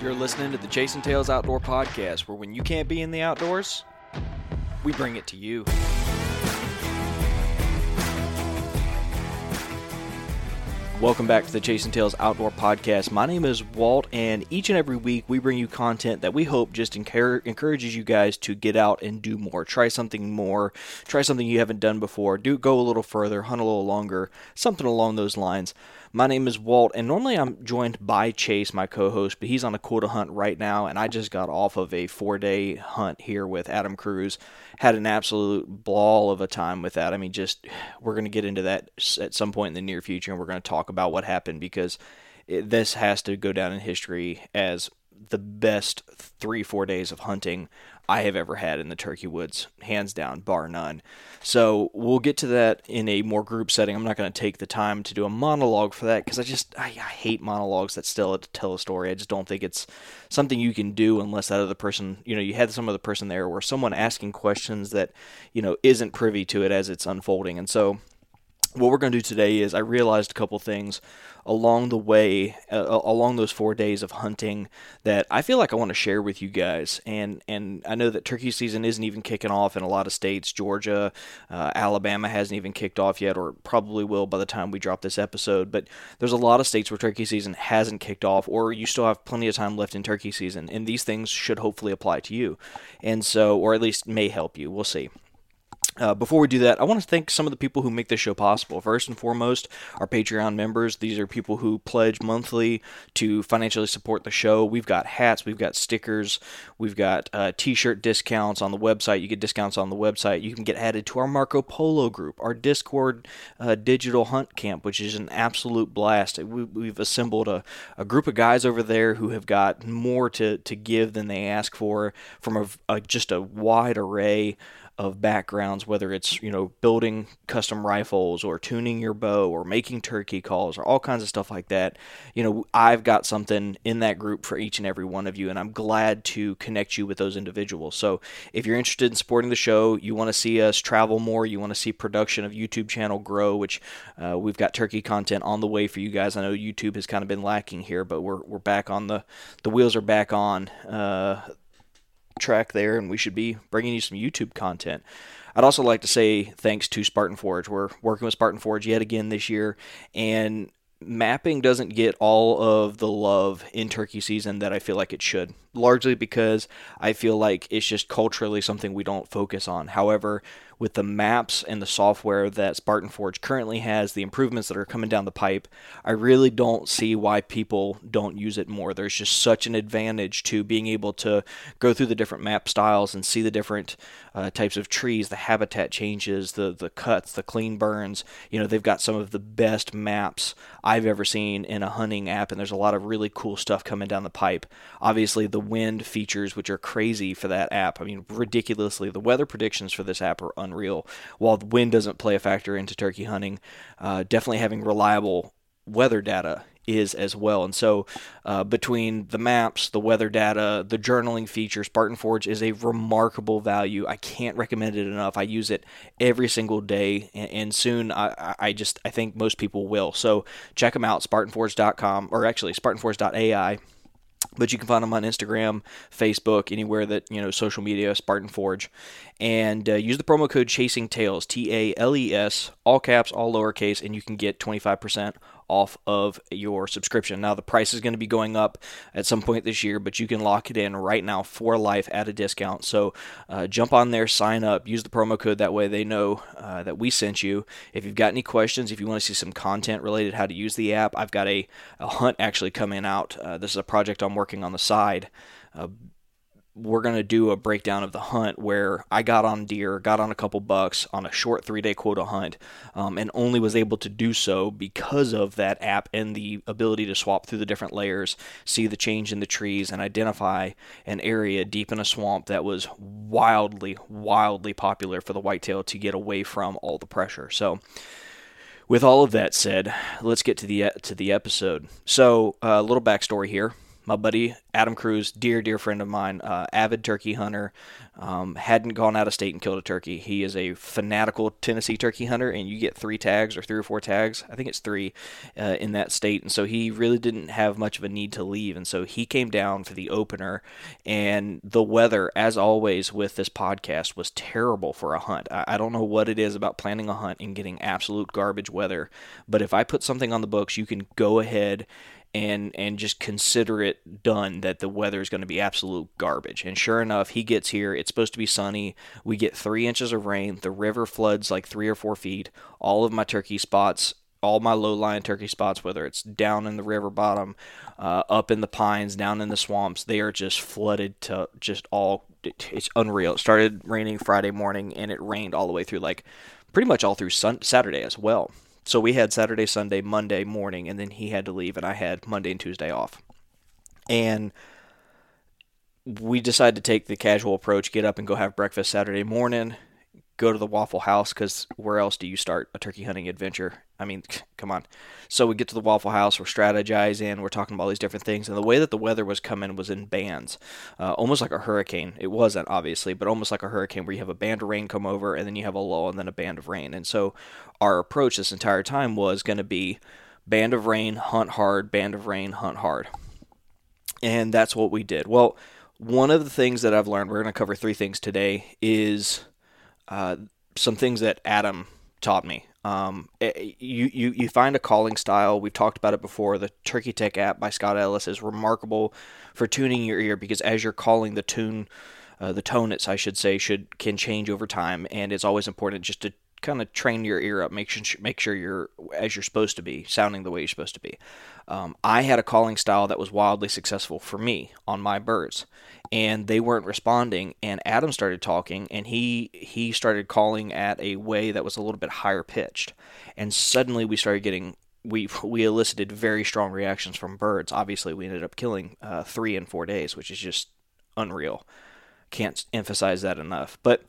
You're listening to the Chasing Tales Outdoor Podcast, where when you can't be in the outdoors, we bring it to you. Welcome back to the Chasing Tales Outdoor Podcast. My name is Walt, and each and every week we bring you content that we hope just encourages you guys to get out and do more. Try something more. Try something you haven't done before. Do go a little further, hunt a little longer, something along those lines. My name is Walt, and normally I'm joined by Chase, my co host, but he's on a quota hunt right now, and I just got off of a four day hunt here with Adam Cruz. Had an absolute ball of a time with that. I mean, just we're going to get into that at some point in the near future, and we're going to talk about what happened because it, this has to go down in history as the best three, four days of hunting I have ever had in the turkey woods, hands down, bar none. So we'll get to that in a more group setting. I'm not going to take the time to do a monologue for that because I just I, I, hate monologues that still tell a story. I just don't think it's something you can do unless that other person, you know, you had some other person there or someone asking questions that you know isn't privy to it as it's unfolding. And so what we're going to do today is I realized a couple things along the way, uh, along those four days of hunting, that I feel like I want to share with you guys. And and I know that turkey season isn't even kicking off in a lot of states. Georgia, uh, Alabama hasn't even kicked off yet, or probably will by the time we drop this episode. But there's a lot of states where turkey season hasn't kicked off, or you still have plenty of time left in turkey season. And these things should hopefully apply to you, and so, or at least may help you. We'll see. Uh, before we do that, I want to thank some of the people who make this show possible. First and foremost, our Patreon members. These are people who pledge monthly to financially support the show. We've got hats, we've got stickers, we've got uh, t shirt discounts on the website. You get discounts on the website. You can get added to our Marco Polo group, our Discord uh, digital hunt camp, which is an absolute blast. We, have assembled a, a group of guys over there who have got more to, to give than they ask for from a, a just a wide array of backgrounds, whether it's you know building custom rifles or tuning your bow or making turkey calls or all kinds of stuff like that. You know, I've got something in that group for each and every one of you, and I'm glad to connect you with those individuals. So if you're interested in supporting the show, you want to see us travel more, you want to see production of YouTube channel grow, which uh, we've got turkey content on the way for you guys. I know YouTube has kind of been lacking here, but we're we're back on the the wheels are back on. Uh, track there, and we should be bringing you some YouTube content. I'd also like to say thanks to Spartan Forge. We're working with Spartan Forge yet again this year, and mapping doesn't get all of the love in turkey season that I feel like it should, largely because I feel like it's just culturally something we don't focus on. However, with the maps and the software that Spartan Forge currently has, the improvements that are coming down the pipe, I really don't see why people don't use it more. There's just such an advantage to being able to go through the different map styles and see the different uh, types of trees, the habitat changes, the the cuts, the clean burns. You know, they've got some of the best maps I've ever seen in a hunting app, and there's a lot of really cool stuff coming down the pipe. Obviously, the wind features, which are crazy for that app. I mean, ridiculously, the weather predictions for this app are unreal. Real while the wind doesn't play a factor into turkey hunting, uh, definitely having reliable weather data is as well. And so, uh, between the maps, the weather data, the journaling feature, Spartan Forge is a remarkable value. I can't recommend it enough. I use it every single day, and, and soon I, I, just I think most people will. So check them out, SpartanForge.com, or actually SpartanForge.ai but you can find them on Instagram, Facebook, anywhere that you know social media, Spartan Forge, and uh, use the promo code Chasing Tales, T A L E S, all caps, all lowercase, and you can get 25% off of your subscription. Now, the price is going to be going up at some point this year, but you can lock it in right now for life at a discount. So uh, jump on there, sign up, use the promo code. That way they know uh, that we sent you. If you've got any questions, if you want to see some content related how to use the app, I've got a, a hunt actually coming out. Uh, this is a project I'm working on the side. We're going to do a breakdown of the hunt where I got on deer, got on a couple bucks on a short three day quota hunt, um, and only was able to do so because of that app and the ability to swap through the different layers, see the change in the trees, and identify an area deep in a swamp that was wildly, wildly popular for the whitetail to get away from all the pressure. So, with all of that said, let's get to the to the episode. So, a uh, little backstory here my buddy Adam Cruz, dear, dear friend of mine, uh, avid turkey hunter, um, hadn't gone out of state and killed a turkey. He is a fanatical Tennessee turkey hunter, and you get three tags or three or four tags. I think it's three uh, in that state. And so he really didn't have much of a need to leave. And so he came down for the opener, and the weather, as always with this podcast, was terrible for a hunt. I, I don't know what it is about planning a hunt and getting absolute garbage weather, but if I put something on the books, you can go ahead and and just consider it done that the weather is going to be absolute garbage. And sure enough, he gets here. It's supposed to be sunny. We get three inches of rain. The river floods like three or four feet. All of my turkey spots, all my low lying turkey spots, whether it's down in the river bottom, uh, up in the pines, down in the swamps, they are just flooded to just all. It's unreal. It started raining Friday morning, and it rained all the way through like pretty much all through sun- Saturday as well. So we had Saturday, Sunday, Monday morning, and then he had to leave, and I had Monday and Tuesday off. And we decided to take the casual approach, get up and go have breakfast Saturday morning, go to the Waffle House because where else do you start a turkey hunting adventure? I mean, come on. So we get to the Waffle House, we're strategizing, we're talking about all these different things, and the way that the weather was coming was in bands, uh, almost like a hurricane. It wasn't obviously, but almost like a hurricane where you have a band of rain come over, and then you have a lull, and then a band of rain. And so our approach this entire time was going to be band of rain, hunt hard, band of rain, hunt hard, and that's what we did. Well. One of the things that I've learned, we're going to cover three things today, is uh, some things that Adam taught me. Um, eh, you, you, you find a calling style. We've talked about it before. The Turkey Tech app by Scott Ellis is remarkable for tuning your ear because as you're calling the tune, uh, the tone, it's I should say, should can change over time, and it's always important just to kind of train your ear up, make sure make sure you're as you're supposed to be, sounding the way you're supposed to be. Um, I had a calling style that was wildly successful for me on my birds, and they weren't responding. And Adam started talking, and he he started calling at a way that was a little bit higher pitched, and suddenly we started getting. We, we elicited very strong reactions from birds. Obviously, we ended up killing uh, three in four days, which is just unreal. Can't emphasize that enough. But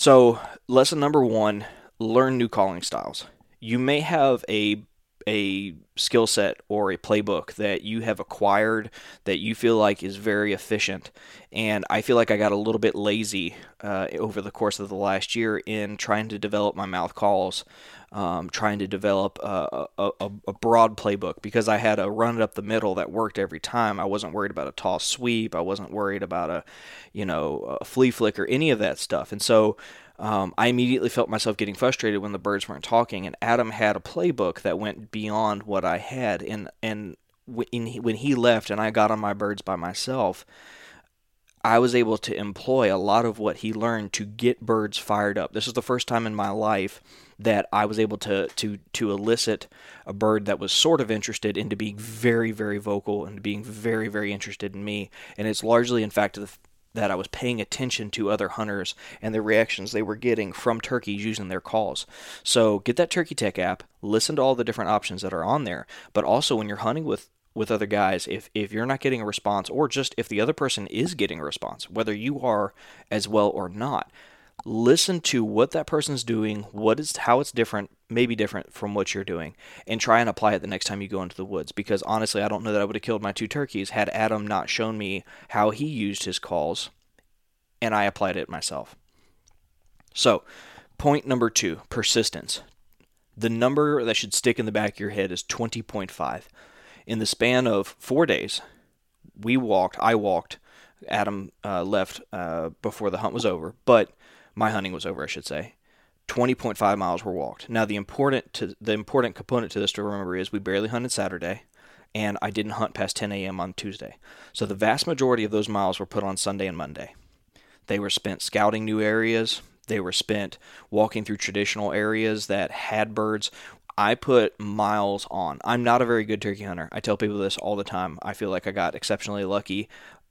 so, lesson number one learn new calling styles. You may have a a skill set or a playbook that you have acquired that you feel like is very efficient. And I feel like I got a little bit lazy uh, over the course of the last year in trying to develop my mouth calls um, trying to develop a, a, a, broad playbook because I had a run it up the middle that worked every time. I wasn't worried about a toss sweep. I wasn't worried about a, you know, a flea flicker, any of that stuff. And so um, I immediately felt myself getting frustrated when the birds weren't talking. And Adam had a playbook that went beyond what I had. And and when he, when he left and I got on my birds by myself. I was able to employ a lot of what he learned to get birds fired up. This is the first time in my life that I was able to to to elicit a bird that was sort of interested into being very very vocal and being very very interested in me. And it's largely, in fact, that I was paying attention to other hunters and the reactions they were getting from turkeys using their calls. So get that Turkey Tech app, listen to all the different options that are on there, but also when you're hunting with with other guys if if you're not getting a response or just if the other person is getting a response whether you are as well or not listen to what that person's doing, what is how it's different, maybe different from what you're doing, and try and apply it the next time you go into the woods. Because honestly, I don't know that I would have killed my two turkeys had Adam not shown me how he used his calls, and I applied it myself. So, point number two: persistence. The number that should stick in the back of your head is 20.5. In the span of four days, we walked. I walked. Adam uh, left uh, before the hunt was over, but my hunting was over, I should say, 20.5 miles were walked. Now the important to the important component to this to remember is we barely hunted Saturday and I didn't hunt past 10 a.m. on Tuesday. So the vast majority of those miles were put on Sunday and Monday. They were spent scouting new areas. They were spent walking through traditional areas that had birds. I put miles on. I'm not a very good turkey hunter. I tell people this all the time. I feel like I got exceptionally lucky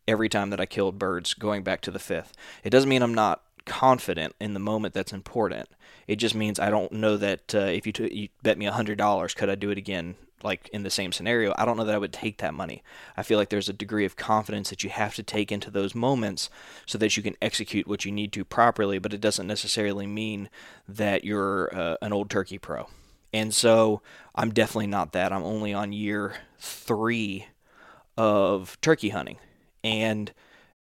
every time that I killed birds going back to the fifth. It doesn't mean I'm not confident in the moment that's important. It just means I don't know that uh, if you, t- you bet me $100, could I do it again like in the same scenario, I don't know that I would take that money. I feel like there's a degree of confidence that you have to take into those moments so that you can execute what you need to properly, but it doesn't necessarily mean that you're uh, an old turkey pro. And so I'm definitely not that. I'm only on year three of turkey hunting. And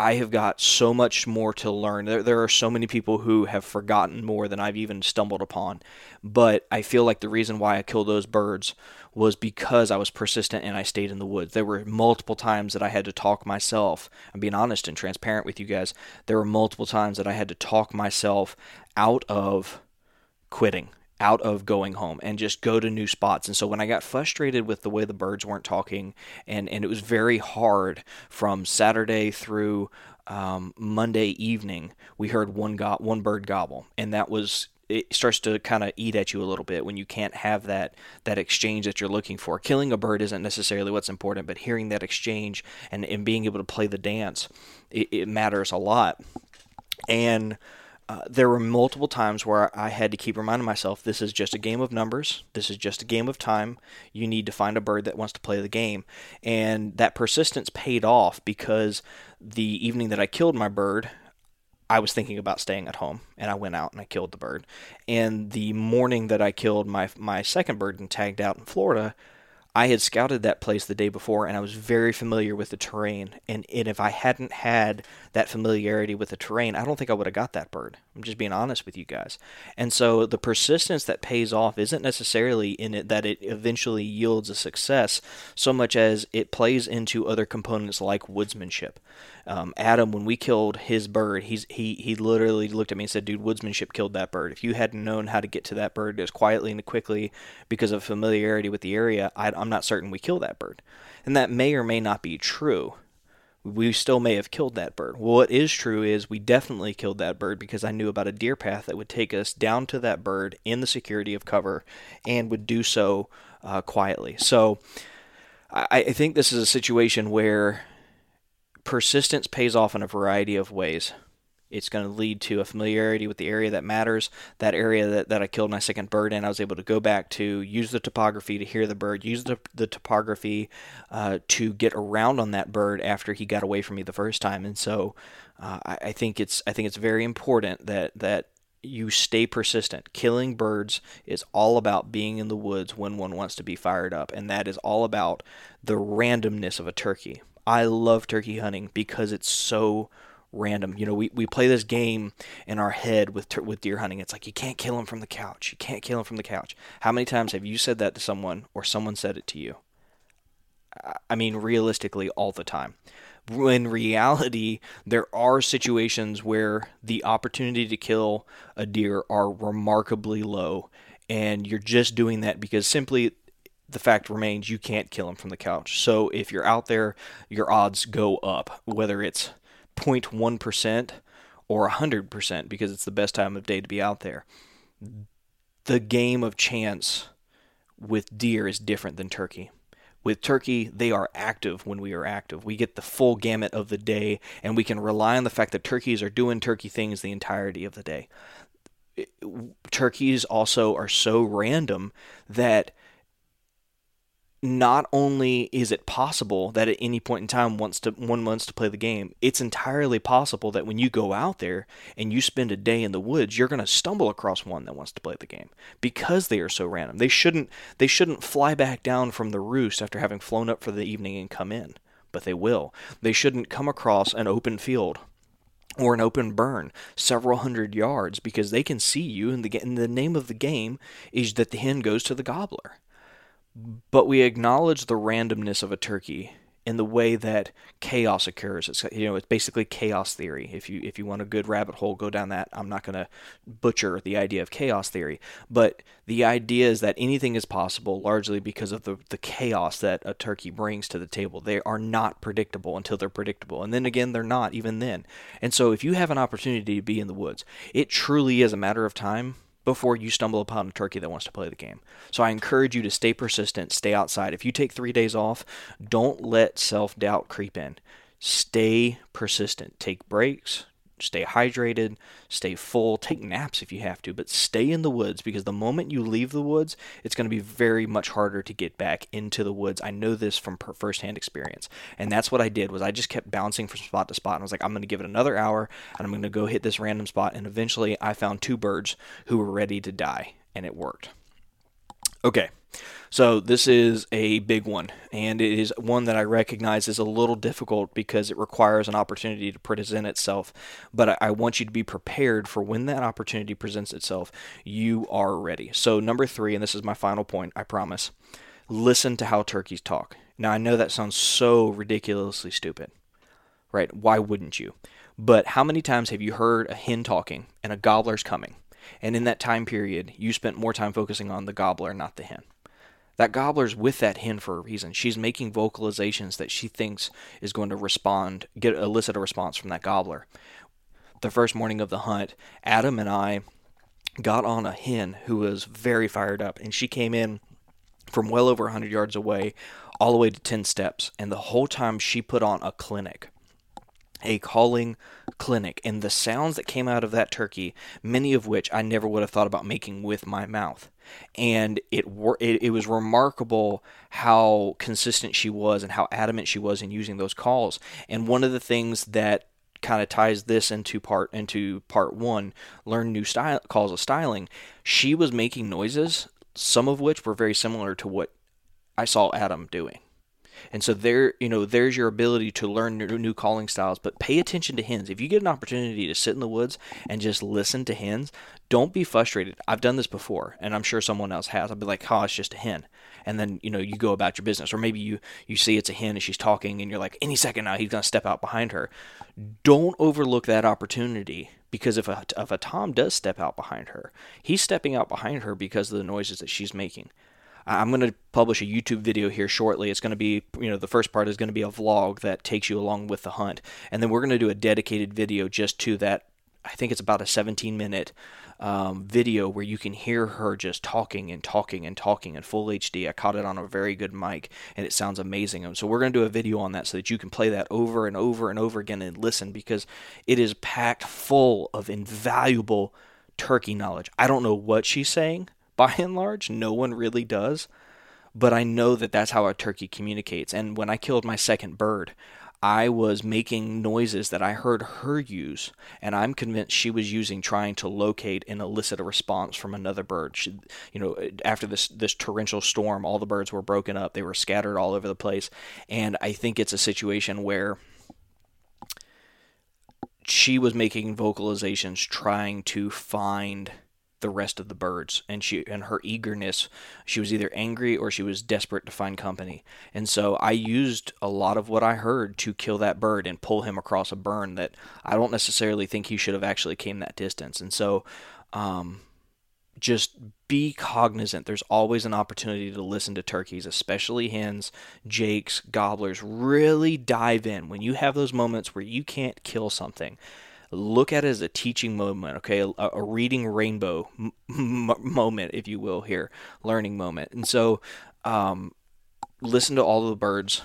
I have got so much more to learn. There, there are so many people who have forgotten more than I've even stumbled upon. But I feel like the reason why I killed those birds was because I was persistent and I stayed in the woods. There were multiple times that I had to talk myself. I'm being honest and transparent with you guys. There were multiple times that I had to talk myself out of quitting out of going home and just go to new spots. And so when I got frustrated with the way the birds weren't talking, and, and it was very hard from Saturday through um, Monday evening, we heard one go- one bird gobble, and that was it starts to kind of eat at you a little bit when you can't have that that exchange that you're looking for. Killing a bird isn't necessarily what's important, but hearing that exchange and, and being able to play the dance, it, it matters a lot. And uh, there were multiple times where I had to keep reminding myself this is just a game of numbers. This is just a game of time. You need to find a bird that wants to play the game. And that persistence paid off because the evening that I killed my bird, I was thinking about staying at home and I went out and I killed the bird. And the morning that I killed my my second bird and tagged out in Florida, I had scouted that place the day before and I was very familiar with the terrain. And, and if I hadn't had that familiarity with the terrain, I don't think I would have got that bird. I'm just being honest with you guys. And so the persistence that pays off isn't necessarily in it that it eventually yields a success so much as it plays into other components like woodsmanship. Um, Adam, when we killed his bird, he's he he literally looked at me and said, "Dude, woodsmanship killed that bird. If you hadn't known how to get to that bird as quietly and quickly because of familiarity with the area, I, I'm not certain we kill that bird." And that may or may not be true we still may have killed that bird. Well, what is true is we definitely killed that bird because I knew about a deer path that would take us down to that bird in the security of cover and would do so uh, quietly. So I, I think this is a situation where persistence pays off in a variety of ways. It's going to lead to a familiarity with the area that matters. That area that, that I killed my second bird in, I was able to go back to use the topography to hear the bird, use the, the topography uh, to get around on that bird after he got away from me the first time. And so uh, I, I think it's I think it's very important that that you stay persistent. Killing birds is all about being in the woods when one wants to be fired up, and that is all about the randomness of a turkey. I love turkey hunting because it's so random. You know, we, we play this game in our head with with deer hunting. It's like you can't kill him from the couch. You can't kill him from the couch. How many times have you said that to someone or someone said it to you? I mean, realistically, all the time. In reality, there are situations where the opportunity to kill a deer are remarkably low, and you're just doing that because simply the fact remains you can't kill him from the couch. So if you're out there, your odds go up, whether it's 0.1% or 100% because it's the best time of day to be out there. The game of chance with deer is different than turkey. With turkey, they are active when we are active. We get the full gamut of the day, and we can rely on the fact that turkeys are doing turkey things the entirety of the day. Turkeys also are so random that not only is it possible that at any point in time wants to one wants to play the game, it's entirely possible that when you go out there and you spend a day in the woods, you're going to stumble across one that wants to play the game because they are so random. They shouldn't they shouldn't fly back down from the roost after having flown up for the evening and come in, but they will. They shouldn't come across an open field or an open burn several hundred yards because they can see you and the, and the name of the game is that the hen goes to the gobbler but we acknowledge the randomness of a turkey in the way that chaos occurs. It's you know it's basically chaos theory. If you if you want a good rabbit hole, go down that. I'm not going to butcher the idea of chaos theory, but the idea is that anything is possible largely because of the the chaos that a turkey brings to the table. They are not predictable until they're predictable, and then again they're not even then. And so if you have an opportunity to be in the woods, it truly is a matter of time before you stumble upon a turkey that wants to play the game. So I encourage you to stay persistent, stay outside. If you take three days off, don't let self doubt creep in. Stay persistent. Take breaks, stay hydrated, stay full, take naps if you have to, but stay in the woods because the moment you leave the woods, it's going to be very much harder to get back into the woods. I know this from firsthand experience. And that's what I did was I just kept bouncing from spot to spot and I was like I'm going to give it another hour and I'm going to go hit this random spot and eventually I found two birds who were ready to die and it worked. Okay. So this is a big one, and it is one that I recognize is a little difficult because it requires an opportunity to present itself. But I, want you to be prepared for when that opportunity presents itself, you are ready. So number three, and this is my final point, I promise. Listen to how turkeys talk. Now I know that sounds so ridiculously stupid, right? Why wouldn't you? But how many times have you heard a hen talking and a gobbler's coming? And in that time period, you spent more time focusing on the gobbler, not the hen. That gobbler's with that hen for a reason. She's making vocalizations that she thinks is going to respond, get elicit a response from that gobbler. The first morning of the hunt, Adam and I got on a hen who was very fired up, and she came in from well over 100 yards away all the way to 10 steps. And the whole time she put on a clinic a calling clinic and the sounds that came out of that turkey many of which I never would have thought about making with my mouth. And it, it it was remarkable how consistent she was and how adamant she was in using those calls. And one of the things that kind of ties this into part into part 1 learn new style calls of styling she was making noises some of which were very similar to what I saw Adam doing and so there, you know, there's your ability to learn new calling styles, but pay attention to hens. If you get an opportunity to sit in the woods and just listen to hens, don't be frustrated. I've done this before, and I'm sure someone else has. I'll be like, "Oh, it's just a hen," and then you know you go about your business, or maybe you you see it's a hen and she's talking, and you're like, "Any second now, he's gonna step out behind her." Don't overlook that opportunity because if a if a tom does step out behind her, he's stepping out behind her because of the noises that she's making. I'm going to publish a YouTube video here shortly. It's going to be, you know, the first part is going to be a vlog that takes you along with the hunt. And then we're going to do a dedicated video just to that. I think it's about a 17 minute um, video where you can hear her just talking and talking and talking in full HD. I caught it on a very good mic and it sounds amazing. So we're going to do a video on that so that you can play that over and over and over again and listen because it is packed full of invaluable turkey knowledge. I don't know what she's saying by and large. No one really does. But I know that that's how a turkey communicates. And when I killed my second bird, I was making noises that I heard her use, and I'm convinced she was using trying to locate and elicit a response from another bird. She, you know, after this this torrential storm, all the birds were broken up; they were scattered all over the place, and I think it's a situation where she was making vocalizations trying to find the rest of the birds and she and her eagerness she was either angry or she was desperate to find company. And so i used a lot of what i heard to kill that bird and pull him across a burn that i don't necessarily think he should have actually came that distance. And so um, just be cognizant. There's always an opportunity to listen to turkeys especially hens jakes gobblers. Really dive in. When you have those moments where you can't kill something look at it as a teaching moment, okay, a, a reading rainbow m- moment, if you will, here, learning moment. And so, um, listen to all of the birds,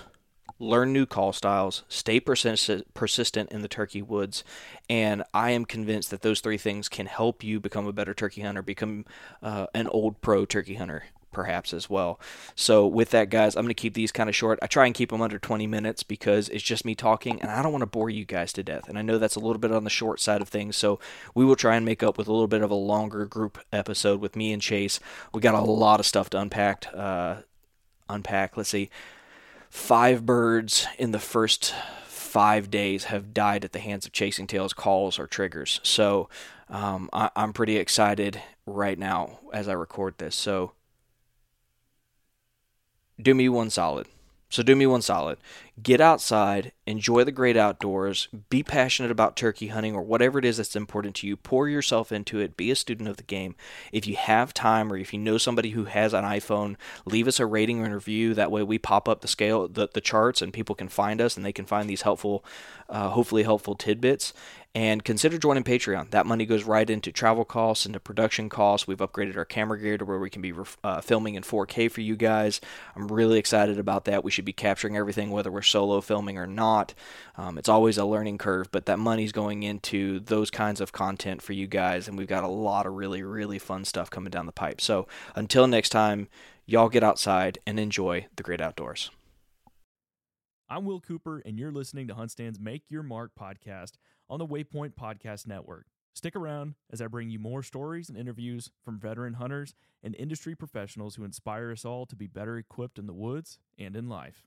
learn new call styles, stay persistent, persistent in the turkey woods, and I am convinced that those three things can help you become a better turkey hunter, become uh, an old pro turkey hunter perhaps as well. So with that, guys, I'm going to keep these kind of short. I try and keep them under 20 minutes because it's just me talking, and I don't want to bore you guys to death. And I know that's a little bit on the short side of things, so we will try and make up with a little bit of a longer group episode with me and Chase. We got a lot of stuff to unpack. Uh, unpack. Let's see, five birds in the first five days have died at the hands of chasing tails calls or triggers. So um, I, I'm pretty excited right now as I record this. So do me one solid. So do me one solid. Get outside, enjoy the great outdoors, be passionate about turkey hunting or whatever it is that's important to you. Pour yourself into it, be a student of the game. If you have time or if you know somebody who has an iPhone, leave us a rating and review. That way we pop up the scale the, the charts and people can find us and they can find these helpful uh, hopefully helpful tidbits and consider joining Patreon. That money goes right into travel costs, into production costs. We've upgraded our camera gear to where we can be uh, filming in 4K for you guys. I'm really excited about that. We should be capturing everything, whether we're solo filming or not. Um, it's always a learning curve, but that money's going into those kinds of content for you guys, and we've got a lot of really, really fun stuff coming down the pipe. So until next time, y'all get outside and enjoy the great outdoors. I'm Will Cooper, and you're listening to HuntStand's Make Your Mark podcast on the Waypoint Podcast Network. Stick around as I bring you more stories and interviews from veteran hunters and industry professionals who inspire us all to be better equipped in the woods and in life.